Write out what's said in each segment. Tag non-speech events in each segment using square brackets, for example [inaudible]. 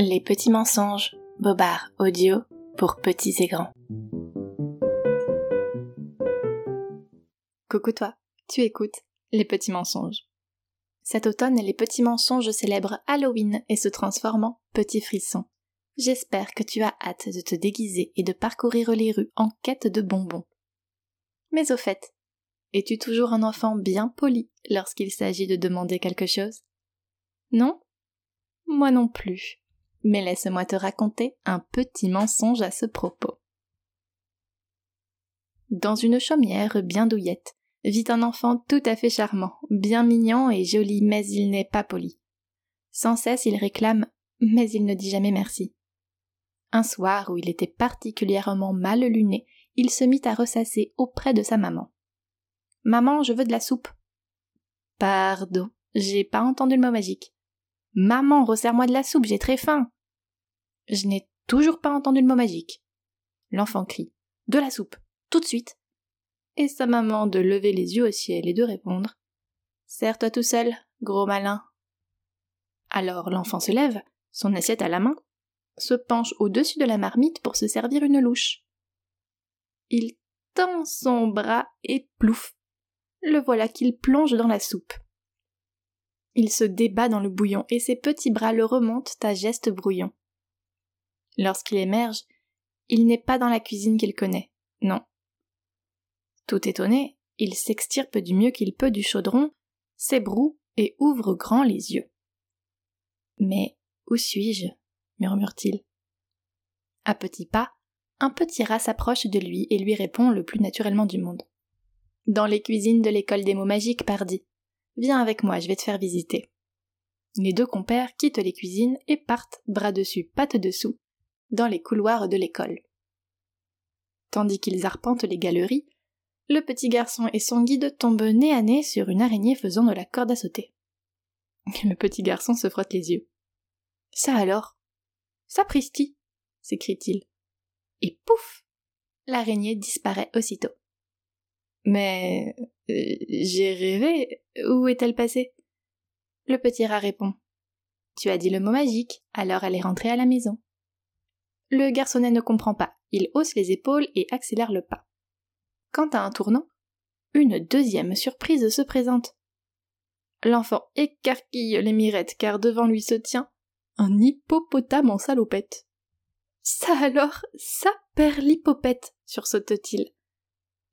Les petits mensonges, Bobard audio pour petits et grands. Coucou toi, tu écoutes Les petits mensonges. Cet automne, les petits mensonges célèbrent Halloween et se transforment en petits frissons. J'espère que tu as hâte de te déguiser et de parcourir les rues en quête de bonbons. Mais au fait, es-tu toujours un enfant bien poli lorsqu'il s'agit de demander quelque chose? Non? Moi non plus mais laisse-moi te raconter un petit mensonge à ce propos. Dans une chaumière bien douillette vit un enfant tout à fait charmant, bien mignon et joli, mais il n'est pas poli. Sans cesse il réclame, mais il ne dit jamais merci. Un soir où il était particulièrement mal luné, il se mit à ressasser auprès de sa maman. Maman, je veux de la soupe. Pardon, j'ai pas entendu le mot magique. Maman, resserre-moi de la soupe, j'ai très faim. Je n'ai toujours pas entendu le mot magique. L'enfant crie. De la soupe. Tout de suite. Et sa maman de lever les yeux au ciel et de répondre. Serre-toi tout seul, gros malin. Alors l'enfant se lève, son assiette à la main, se penche au-dessus de la marmite pour se servir une louche. Il tend son bras et plouf. Le voilà qu'il plonge dans la soupe. Il se débat dans le bouillon et ses petits bras le remontent à gestes brouillons. Lorsqu'il émerge, il n'est pas dans la cuisine qu'il connaît, non. Tout étonné, il s'extirpe du mieux qu'il peut du chaudron, s'ébroue et ouvre grand les yeux. Mais où suis-je? murmure-t-il. À petits pas, un petit rat s'approche de lui et lui répond le plus naturellement du monde. Dans les cuisines de l'école des mots magiques, pardi. Viens avec moi, je vais te faire visiter. Les deux compères quittent les cuisines et partent, bras dessus, pattes dessous, dans les couloirs de l'école. Tandis qu'ils arpentent les galeries, le petit garçon et son guide tombent nez à nez sur une araignée faisant de la corde à sauter. [laughs] Le petit garçon se frotte les yeux. Ça alors? Sapristi s'écrie-t-il. Et pouf L'araignée disparaît aussitôt. Mais j'ai rêvé. Où est-elle passée? Le petit rat répond. Tu as dit le mot magique, alors elle est rentrée à la maison. Le garçonnet ne comprend pas, il hausse les épaules et accélère le pas. Quant à un tournant, une deuxième surprise se présente. L'enfant écarquille les mirettes car devant lui se tient un hippopotame en salopette. Ça alors, ça perd l'hippopète, sursaute-t-il.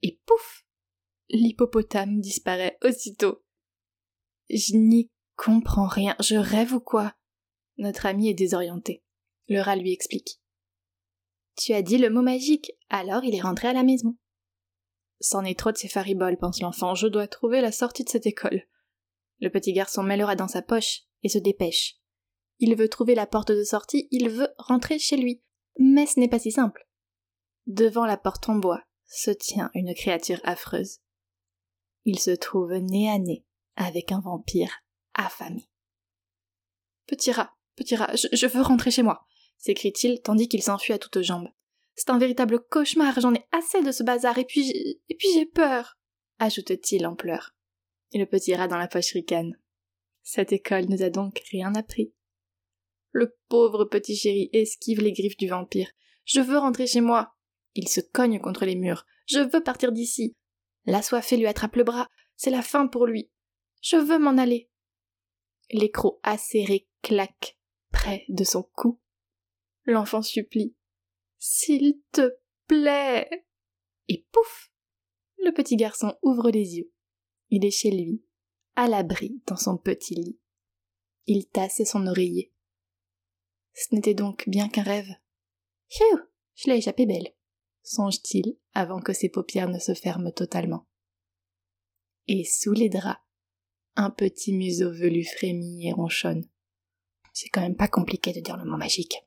Et pouf L'hippopotame disparaît aussitôt. Je n'y comprends rien, je rêve ou quoi? Notre ami est désorienté. Le rat lui explique. Tu as dit le mot magique, alors il est rentré à la maison. C'en est trop de ces fariboles, pense l'enfant, je dois trouver la sortie de cette école. Le petit garçon met le rat dans sa poche et se dépêche. Il veut trouver la porte de sortie, il veut rentrer chez lui. Mais ce n'est pas si simple. Devant la porte en bois se tient une créature affreuse il se trouve nez à nez avec un vampire affamé. Petit rat, petit rat, je, veux rentrer chez moi, s'écrie-t-il tandis qu'il s'enfuit à toutes jambes. C'est un véritable cauchemar, j'en ai assez de ce bazar, et puis j'ai, et puis j'ai peur, ajoute-t-il en pleurs. Et le petit rat dans la poche ricane. Cette école nous a donc rien appris. Le pauvre petit chéri esquive les griffes du vampire. Je veux rentrer chez moi. Il se cogne contre les murs. Je veux partir d'ici. L'assoiffé lui attrape le bras. C'est la fin pour lui. Je veux m'en aller. L'écrou acéré claque près de son cou. L'enfant supplie. S'il te plaît. Et pouf. Le petit garçon ouvre les yeux. Il est chez lui, à l'abri dans son petit lit. Il tasse son oreiller. Ce n'était donc bien qu'un rêve. Phew, je l'ai échappé belle songe-t-il avant que ses paupières ne se ferment totalement. Et sous les draps, un petit museau velu frémit et ronchonne. C'est quand même pas compliqué de dire le mot magique.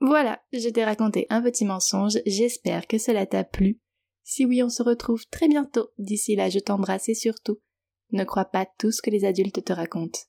Voilà, je t'ai raconté un petit mensonge, j'espère que cela t'a plu. Si oui, on se retrouve très bientôt. D'ici là, je t'embrasse et surtout, ne crois pas tout ce que les adultes te racontent.